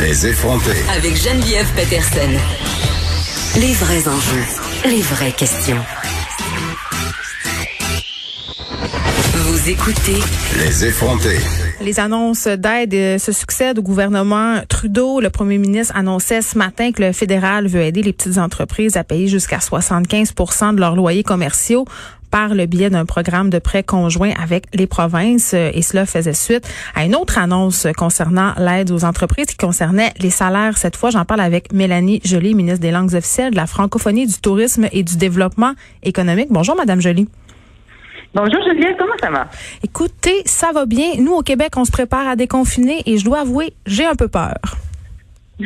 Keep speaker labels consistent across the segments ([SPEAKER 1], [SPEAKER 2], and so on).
[SPEAKER 1] Les effronter.
[SPEAKER 2] Avec Geneviève Peterson. Les vrais enjeux, les vraies questions. Vous écoutez
[SPEAKER 1] Les effronter.
[SPEAKER 3] Les annonces d'aide euh, se succèdent au gouvernement Trudeau. Le premier ministre annonçait ce matin que le fédéral veut aider les petites entreprises à payer jusqu'à 75% de leurs loyers commerciaux par le biais d'un programme de prêt conjoint avec les provinces. Euh, et cela faisait suite à une autre annonce concernant l'aide aux entreprises qui concernait les salaires. Cette fois, j'en parle avec Mélanie Joly, ministre des langues officielles, de la francophonie, du tourisme et du développement économique. Bonjour, Madame Joly.
[SPEAKER 4] Bonjour Juliette, comment ça va?
[SPEAKER 3] Écoutez, ça va bien. Nous, au Québec, on se prépare à déconfiner et je dois avouer, j'ai un peu peur.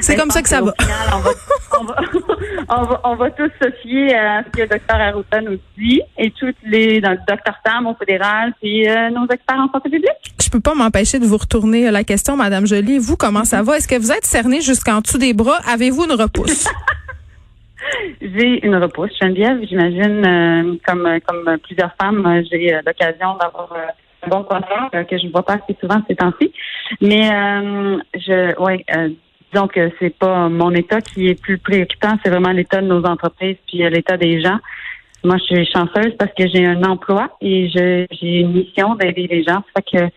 [SPEAKER 3] C'est comme ça que ça va.
[SPEAKER 4] on, va, tous se fier à ce que le docteur Arruta nous dit et toutes les, dans le docteur Tam au fédéral, puis euh, nos experts en santé publique.
[SPEAKER 3] Je peux pas m'empêcher de vous retourner la question, Madame Jolie. Vous, comment ça va? Est-ce que vous êtes cernée jusqu'en dessous des bras? Avez-vous une repousse?
[SPEAKER 4] J'ai une repousse, Geneviève. J'imagine, euh, comme comme plusieurs femmes, euh, j'ai euh, l'occasion d'avoir un bon coiffeur que je ne vois pas assez souvent ces temps-ci. Mais je, ouais, disons que c'est pas mon état qui est plus préoccupant, c'est vraiment l'état de nos entreprises puis l'état des gens. Moi, je suis chanceuse parce que j'ai un emploi et j'ai une mission d'aider les gens. Ça que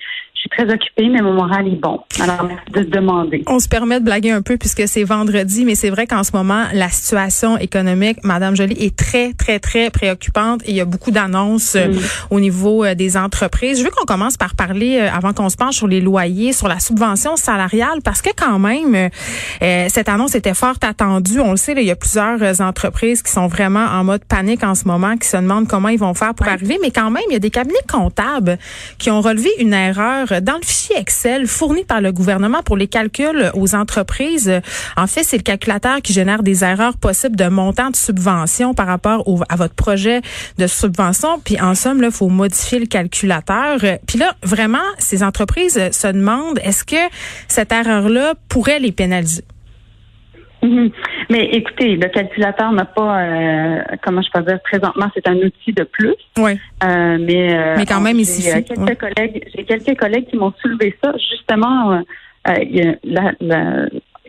[SPEAKER 4] suis très occupée, mais mon moral est bon. Alors, merci de demander.
[SPEAKER 3] On se permet de blaguer un peu puisque c'est vendredi, mais c'est vrai qu'en ce moment, la situation économique, Madame Jolie, est très, très, très préoccupante et il y a beaucoup d'annonces euh, au niveau euh, des entreprises. Je veux qu'on commence par parler, euh, avant qu'on se penche sur les loyers, sur la subvention salariale, parce que quand même, cette annonce était fort attendue. On le sait, il y a plusieurs entreprises qui sont vraiment en mode panique en ce moment, qui se demandent comment ils vont faire pour arriver, mais quand même, il y a des cabinets comptables qui ont relevé une erreur dans le fichier Excel fourni par le gouvernement pour les calculs aux entreprises, en fait, c'est le calculateur qui génère des erreurs possibles de montant de subvention par rapport à votre projet de subvention. Puis en somme, il faut modifier le calculateur. Puis là, vraiment, ces entreprises se demandent est-ce que cette erreur-là pourrait les pénaliser?
[SPEAKER 4] Mhm. Mais écoutez, le calculateur n'a pas, euh, comment je peux dire, présentement, c'est un outil de plus.
[SPEAKER 3] Oui.
[SPEAKER 4] Euh, mais,
[SPEAKER 3] euh, mais quand même, ici.
[SPEAKER 4] J'ai quelques collègues, j'ai quelques collègues qui m'ont soulevé ça justement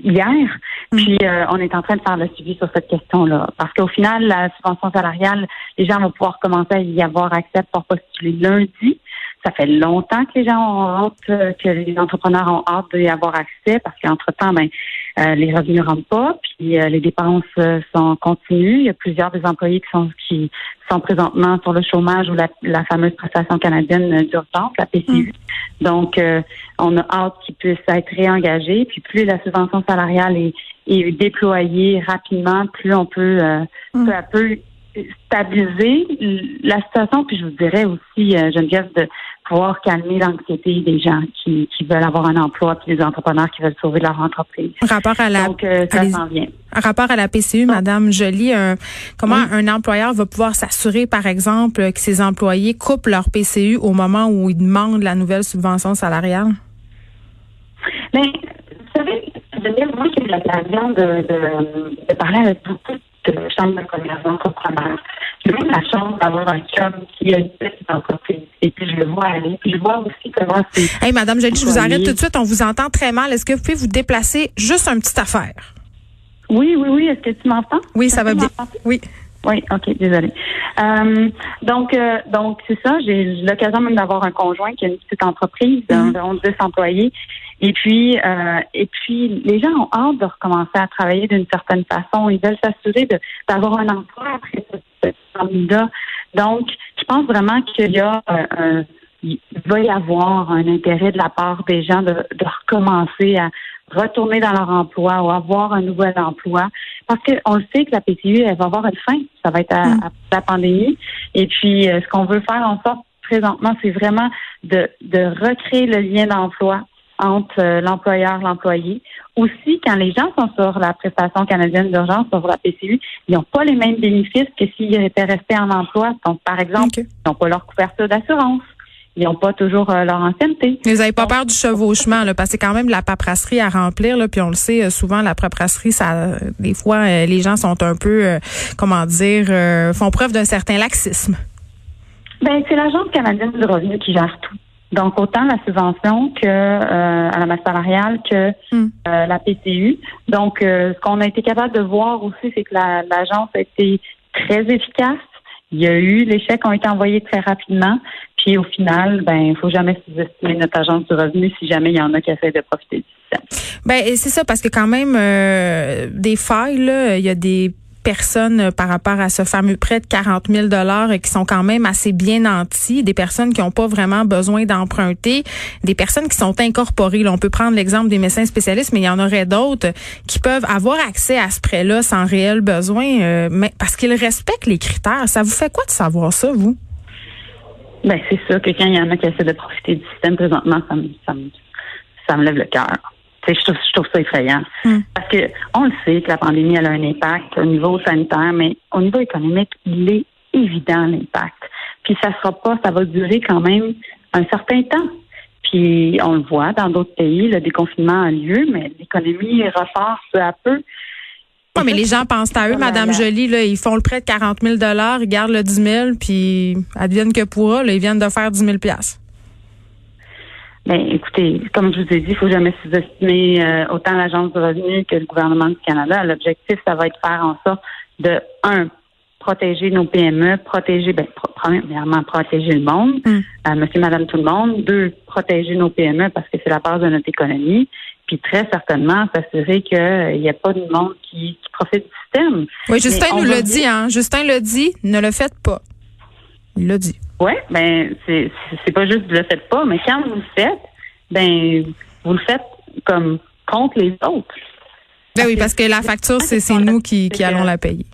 [SPEAKER 4] hier. Mm. Puis on est en train de faire le suivi sur cette question-là. Parce qu'au final, la subvention salariale, les gens vont pouvoir commencer à y avoir accès pour postuler lundi. Ça fait longtemps que les gens ont hâte, que les entrepreneurs ont hâte d'y avoir accès parce qu'entre-temps, ben, euh, les revenus ne rentrent pas, puis euh, les dépenses euh, sont continues. Il y a plusieurs des employés qui sont qui sont présentement sur le chômage ou la, la fameuse prestation canadienne d'urgence, la PCU. Mm. Donc, on a hâte qu'ils puissent être réengagés. Puis plus la subvention salariale est, est déployée rapidement, plus on peut mm. peu à peu stabiliser la situation. Puis je vous dirais aussi, Geneviève, de pouvoir calmer l'anxiété des gens qui, qui, veulent avoir un emploi puis des entrepreneurs qui veulent sauver leur entreprise.
[SPEAKER 3] Rapport à la,
[SPEAKER 4] Donc, euh, ça s'en vient.
[SPEAKER 3] Rapport à la PCU, Madame Jolie, comment un employeur va pouvoir s'assurer, par exemple, que ses employés coupent leur PCU au moment où ils demandent la nouvelle subvention salariale?
[SPEAKER 4] Mais, vous savez, moi, j'ai eu l'occasion de, de, de, parler avec beaucoup de chambres de commerce d'entrepreneurs. J'ai eu la chance d'avoir un chum qui a une petite entreprise. Et puis, je le vois aller. Puis, je vois aussi comment c'est.
[SPEAKER 3] Hey, Madame Jolie, je vous arrête tout de suite. On vous entend très mal. Est-ce que vous pouvez vous déplacer juste une petite affaire?
[SPEAKER 4] Oui, oui, oui. Est-ce que tu m'entends?
[SPEAKER 3] Oui, ça va bien. Oui.
[SPEAKER 4] Oui, ok, désolée. Euh, donc, euh, donc c'est ça. J'ai l'occasion même d'avoir un conjoint qui a une petite entreprise d'environ mm 10 employés. Et puis, euh, et puis, les gens ont hâte de recommencer à travailler d'une certaine façon. Ils veulent s'assurer d'avoir un emploi après ce, là Donc, je pense vraiment qu'il y a un, il va y avoir un intérêt de la part des gens de, de recommencer à retourner dans leur emploi ou avoir un nouvel emploi. Parce qu'on le sait que la PTU, elle va avoir une fin. Ça va être à, mm. la pandémie. Et puis, euh, ce qu'on veut faire en sorte présentement, c'est vraiment de, de recréer le lien d'emploi entre euh, l'employeur et l'employé. Aussi, quand les gens sont sur la prestation canadienne d'urgence, sur la PCU, ils n'ont pas les mêmes bénéfices que s'ils étaient restés en emploi. Donc, par exemple, ils n'ont pas leur couverture d'assurance. Ils n'ont pas toujours euh, leur ancienneté.
[SPEAKER 3] Vous n'avez pas peur du chevauchement, là, parce que c'est quand même de la paperasserie à remplir, là, puis on le sait, euh, souvent, la paperasserie, ça, des fois, les gens sont un peu, euh, comment dire, euh, font preuve d'un certain laxisme.
[SPEAKER 4] Ben, c'est l'Agence canadienne du revenu qui gère tout. Donc, autant la subvention que euh, à la masse salariale que
[SPEAKER 3] Hmm.
[SPEAKER 4] euh, la PCU. Donc, euh, ce qu'on a été capable de voir aussi, c'est que la- l'agence a été très efficace. Il y a eu, les chèques ont été envoyés très rapidement. Puis au final, ben, il faut jamais sous-estimer notre agence du revenu si jamais il y en a qui essaient de profiter du système.
[SPEAKER 3] Ben c'est ça parce que quand même euh, des failles là, il y a des personnes euh, par rapport à ce fameux prêt de 40 000 dollars qui sont quand même assez bien nantis, des personnes qui n'ont pas vraiment besoin d'emprunter, des personnes qui sont incorporées. On peut prendre l'exemple des médecins spécialistes, mais il y en aurait d'autres qui peuvent avoir accès à ce prêt-là sans réel besoin, euh, mais parce qu'ils respectent les critères. Ça vous fait quoi de savoir ça, vous?
[SPEAKER 4] Ben, c'est sûr que quand il y en a qui essaient de profiter du système présentement, ça me, ça me, ça me lève le cœur. Je trouve, je trouve ça effrayant.
[SPEAKER 3] Hmm.
[SPEAKER 4] Parce que on le sait que la pandémie elle a un impact au niveau sanitaire, mais au niveau économique, il est évident l'impact. Puis ça sera pas, ça va durer quand même un certain temps. Puis on le voit dans d'autres pays, le déconfinement a lieu, mais l'économie repart peu à peu.
[SPEAKER 3] Oui, mais les gens pensent à eux, Madame Jolie, là, ils font le prêt de 40 000 ils gardent le 10 000 puis adviennent que pourra, là, ils viennent de faire 10 000
[SPEAKER 4] Ben, écoutez, comme je vous ai dit, il faut jamais sous-estimer euh, autant l'Agence du revenu que le gouvernement du Canada. L'objectif, ça va être de faire en sorte de, un, protéger nos PME, protéger, ben, pro- premièrement, protéger le monde,
[SPEAKER 3] Mm.
[SPEAKER 4] euh, monsieur, madame, tout le monde. Deux, protéger nos PME parce que c'est la base de notre économie. Puis très certainement, s'assurer qu'il n'y a pas de monde qui, qui profite du système.
[SPEAKER 3] Oui, Justin nous l'a dit, hein. Justin l'a dit, ne le faites pas. Il l'a dit.
[SPEAKER 4] Oui, ben c'est c'est pas juste vous le faites pas, mais quand vous le faites, ben vous le faites comme contre les autres.
[SPEAKER 3] Ben oui, parce que la facture, c'est c'est nous qui, qui allons la payer.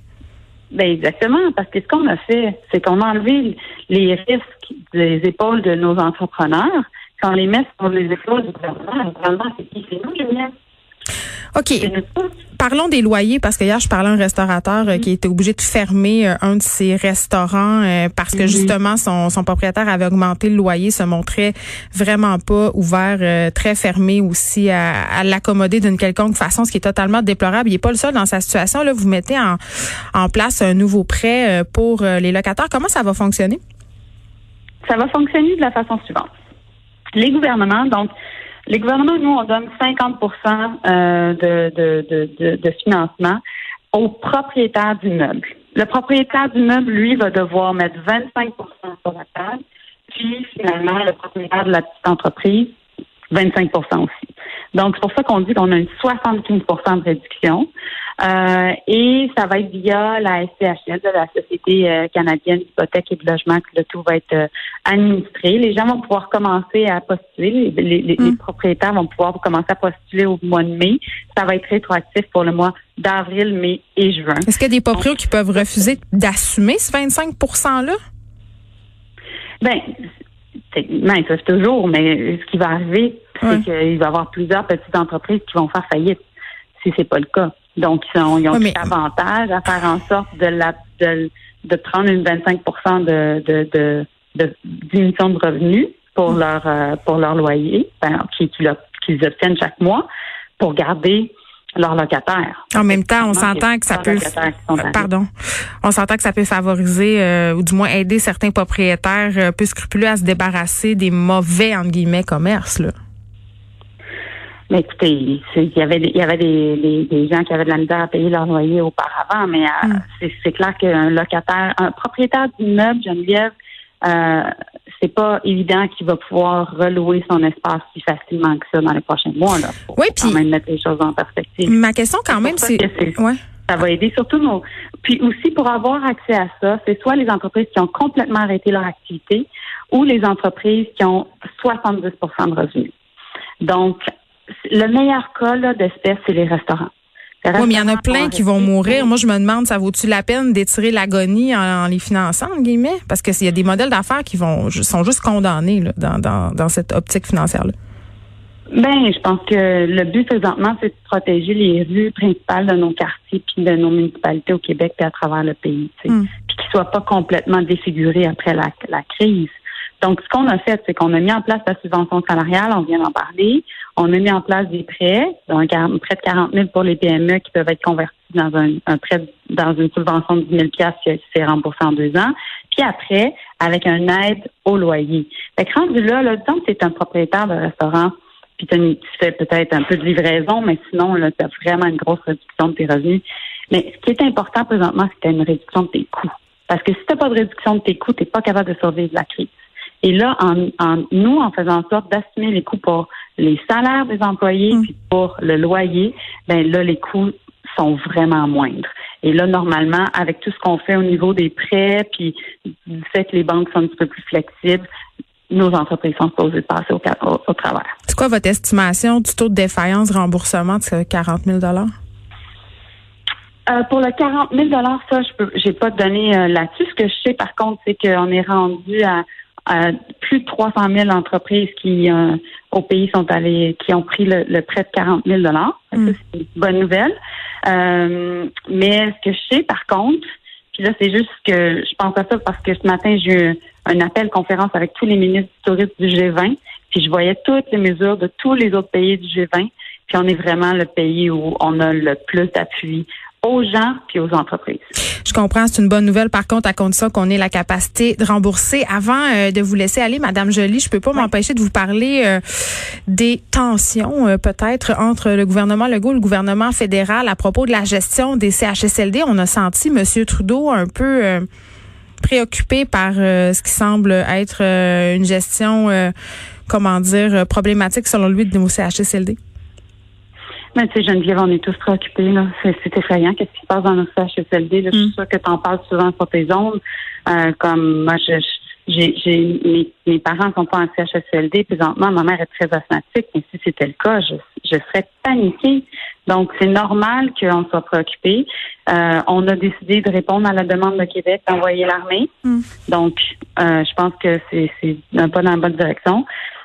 [SPEAKER 4] Ben exactement, parce que ce qu'on a fait, c'est qu'on a enlevé les risques des épaules de nos entrepreneurs, qu'on les met sur les épaules du gouvernement. Le gouvernement, c'est qui? C'est nous, Julien.
[SPEAKER 3] OK. Parlons des loyers parce que hier je parlais à un restaurateur euh, qui était obligé de fermer euh, un de ses restaurants euh, parce que justement son, son propriétaire avait augmenté le loyer, se montrait vraiment pas ouvert, euh, très fermé aussi à, à l'accommoder d'une quelconque façon, ce qui est totalement déplorable. Il est pas le seul dans sa situation. Là, vous mettez en, en place un nouveau prêt euh, pour les locataires. Comment ça va fonctionner?
[SPEAKER 4] Ça va fonctionner de la façon suivante. Les gouvernements, donc, les gouvernements, nous, on donne 50 euh, de, de, de, de, financement aux propriétaires d'immeubles. Le propriétaire d'immeuble, lui, va devoir mettre 25 sur la table, puis finalement, le propriétaire de la petite entreprise, 25% aussi. Donc, c'est pour ça qu'on dit qu'on a une 75% de réduction. Euh, et ça va être via la SCHL, la Société euh, canadienne d'hypothèque et de logement, que le tout va être euh, administré. Les gens vont pouvoir commencer à postuler. Les, les propriétaires vont pouvoir commencer à postuler au mois de mai. Ça va être rétroactif pour le mois d'avril, mai et juin.
[SPEAKER 3] Est-ce qu'il y a des proprios qui peuvent refuser d'assumer ce 25 %-là?
[SPEAKER 4] Ben, techniquement, ils peuvent toujours, mais ce qui va arriver, c'est qu'il va y avoir plusieurs petites entreprises qui vont faire faillite si c'est pas le cas. Donc, ils, sont, ils ont tout avantage à faire en sorte de la de, de prendre une 25 de, de, de, de diminution de revenus pour leur euh, pour leur loyer, ben, qu'ils obtiennent chaque mois pour garder leurs locataires.
[SPEAKER 3] En même temps, on s'entend que ça peut, pardon, on s'entend que ça peut favoriser euh, ou du moins aider certains propriétaires euh, peu scrupuleux à se débarrasser des mauvais entre guillemets commerces. Là.
[SPEAKER 4] Mais écoutez, il y avait, des- il y avait des, des, des gens qui avaient de la misère à payer leur loyer auparavant, mais euh,
[SPEAKER 3] Mm.
[SPEAKER 4] c'est, c'est clair qu'un locataire, un propriétaire d'immeuble, Geneviève, euh, c'est pas évident qu'il va pouvoir relouer son espace si facilement que ça dans les prochains mois. Là. Faut
[SPEAKER 3] Oui,
[SPEAKER 4] quand
[SPEAKER 3] puis-
[SPEAKER 4] même mettre les choses en perspective.
[SPEAKER 3] Ma question quand même,
[SPEAKER 4] pour ça
[SPEAKER 3] c'est,
[SPEAKER 4] que c'est-
[SPEAKER 3] ouais.
[SPEAKER 4] Ça va aider surtout nos. Puis aussi pour avoir accès à ça, c'est soit les entreprises qui ont complètement arrêté leur activité ou les entreprises qui ont 70% de revenus. Donc, le meilleur cas d'espèce, c'est les restaurants.
[SPEAKER 3] Oui, mais il y en a plein qui vont mourir. Moi, je me demande, ça vaut-tu la peine d'étirer l'agonie en, les finançant, en guillemets? Parce qu'il y a des modèles d'affaires qui vont sont juste condamnés là, dans, dans, dans cette optique financière-là.
[SPEAKER 4] Ben, je pense que le but présentement, c'est de protéger les rues principales de nos quartiers puis de nos municipalités au Québec et à travers le pays, mm. puis qu'ils soient pas complètement défigurés après la, la crise. Donc, ce qu'on a fait, c'est qu'on a mis en place la subvention salariale, on vient d'en parler. On a mis en place des prêts, donc près de 40 000 pour les PME qui peuvent être convertis dans un, prêt, dans une subvention de 10 000 qui s'est remboursé en deux ans. Puis après, avec un aide au loyer. Fait que rendu là, là, disons que c'est un propriétaire de restaurant, puis tu fais peut-être un peu de livraison, mais sinon, là, tu as vraiment une grosse réduction de tes revenus. Mais ce qui est important présentement, c'est que tu as une réduction de tes coûts. Parce que si tu n'as pas de réduction de tes coûts, tu n'es pas capable de survivre la crise. Et là, en, en, nous, en faisant en sorte d'assumer les coûts pour les salaires des employés, mm. puis pour le loyer, ben là, les coûts sont vraiment moindres. Et là, normalement, avec tout ce qu'on fait au niveau des prêts, puis du fait que les banques sont un petit peu plus flexibles, nos entreprises sont supposées de passer au, au, travers.
[SPEAKER 3] C'est quoi votre estimation du taux de défaillance remboursement de ce 40 000 euh,
[SPEAKER 4] pour le 40 000 ça, je peux, j'ai pas donné euh, là-dessus. Ce que je sais, par contre, c'est qu'on est rendu à plus de 300 000 entreprises qui euh, au pays sont allées, qui ont pris le, prêt de 40 000 dollars. Mm. C'est une bonne nouvelle. Euh, mais ce que je sais, par contre, puis là, c'est juste que je pense à ça parce que ce matin, j'ai eu un appel conférence avec tous les ministres du tourisme du G20, puis je voyais toutes les mesures de tous les autres pays du G20, puis on est vraiment le pays où on a le plus d'appui aux gens puis aux entreprises.
[SPEAKER 3] Je comprends, c'est une bonne nouvelle. Par contre, à condition qu'on ait la capacité de rembourser. Avant euh, de vous laisser aller, Madame Jolie, je peux pas m'empêcher de vous parler euh, des tensions euh, peut-être entre le gouvernement Legault et le gouvernement fédéral à propos de la gestion des CHSLD. On a senti Monsieur Trudeau un peu préoccupé par ce qui semble être une gestion, comment dire, problématique selon lui de nos CHSLD.
[SPEAKER 4] Mais tu sais, Geneviève, on est tous préoccupés. Là. C'est, effrayant. Qu'est-ce qui se passe dans nos CHSLD? Là? Je suis mm. sûre que tu en parles souvent sur tes ondes. Euh, comme moi, je, j'ai, j'ai mes, mes, parents sont pas en CHSLD. Présentement, ma mère est très asthmatique. Mais si c'était le cas, je, je serais paniquée. Donc, c'est normal qu'on soit préoccupé. Euh, on a décidé de répondre à la demande de Québec d'envoyer l'armée. Mm. Donc, euh, je pense que c'est, c'est un pas dans la bonne direction.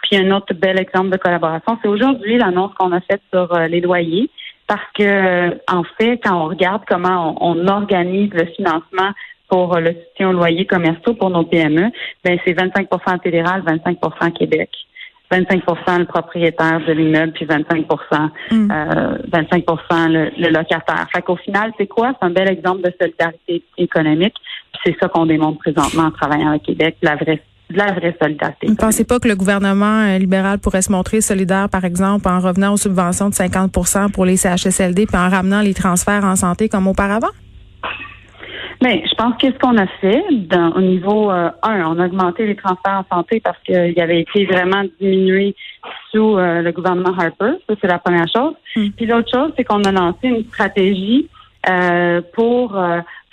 [SPEAKER 4] Puis un autre bel exemple de collaboration, c'est aujourd'hui l'annonce qu'on a faite sur euh, les loyers. Parce que, euh, en fait, quand on regarde comment on, organise le financement pour euh, le soutien aux loyers commerciaux pour nos PME, ben c'est 25% fédéral, 25% Québec. 25% le propriétaire de l'immeuble, puis 25 mm. euh, 25 le, le, locataire. Fait qu'au final, c'est quoi? C'est un bel exemple de solidarité économique. Puis c'est ça qu'on démontre présentement en travaillant avec Québec, la vraie de la vraie solidarité.
[SPEAKER 3] Vous ne pensez pas que le gouvernement euh, libéral pourrait se montrer solidaire, par exemple, en revenant aux subventions de 50% pour les CHSLD puis en ramenant les transferts en santé comme auparavant?
[SPEAKER 4] Bien, je pense que ce qu'on a fait dans, au niveau 1, euh, on a augmenté les transferts en santé parce qu'il avait été vraiment diminué sous euh, le gouvernement Harper. Ça, c'est la première chose. Hmm. Puis l'autre chose, c'est qu'on a lancé une stratégie pour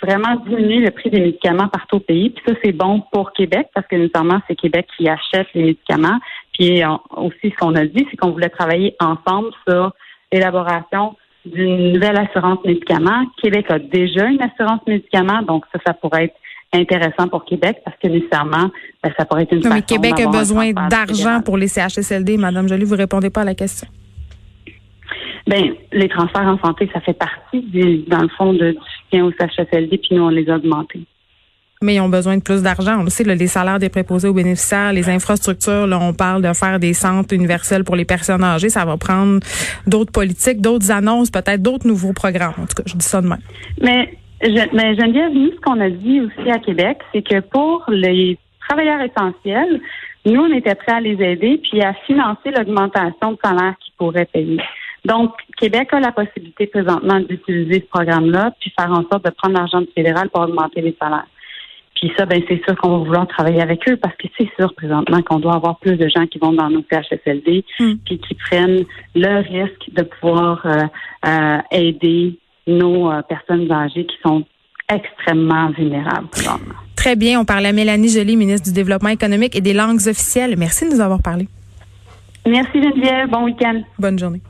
[SPEAKER 4] vraiment diminuer le prix des médicaments partout au pays. Puis ça, c'est bon pour Québec parce que notamment, c'est Québec qui achète les médicaments. Puis aussi, ce qu'on a dit, c'est qu'on voulait travailler ensemble sur l'élaboration d'une nouvelle assurance médicaments. Québec a déjà une assurance médicaments, donc ça, ça pourrait être intéressant pour Québec parce que nécessairement, ben, ça pourrait être une
[SPEAKER 3] non, Mais Québec a besoin d'argent pour les CHSLD. Madame Jolie, vous répondez pas à la question.
[SPEAKER 4] Ben, les transferts en santé, ça fait partie, dans le fond, de, du soutien au CHSLD, puis nous, on les a augmentés.
[SPEAKER 3] Mais ils ont besoin de plus d'argent. On le sait, les salaires des préposés aux bénéficiaires, les infrastructures, là, on parle de faire des centres universels pour les personnes âgées. Ça va prendre d'autres politiques, d'autres annonces, peut-être d'autres nouveaux programmes. En tout cas, je dis ça demain.
[SPEAKER 4] Mais, je, mais Geneviève, nous, ce qu'on a dit aussi à Québec, c'est que pour les travailleurs essentiels, nous, on était prêts à les aider puis à financer l'augmentation de salaire qu'ils pourraient payer. Donc, Québec a la possibilité présentement d'utiliser ce programme-là, puis faire en sorte de prendre l'argent du fédéral pour augmenter les salaires. Puis ça, ben c'est sûr qu'on va vouloir travailler avec eux parce que c'est sûr présentement qu'on doit avoir plus de gens qui vont dans nos CHSLD hmm. puis qui prennent le risque de pouvoir euh, euh, aider nos euh, personnes âgées qui sont extrêmement vulnérables
[SPEAKER 3] Très bien. On parlait à Mélanie Joly, ministre du Développement économique et des langues officielles. Merci de nous avoir parlé.
[SPEAKER 4] Merci Geneviève. Bon week-end.
[SPEAKER 3] Bonne journée.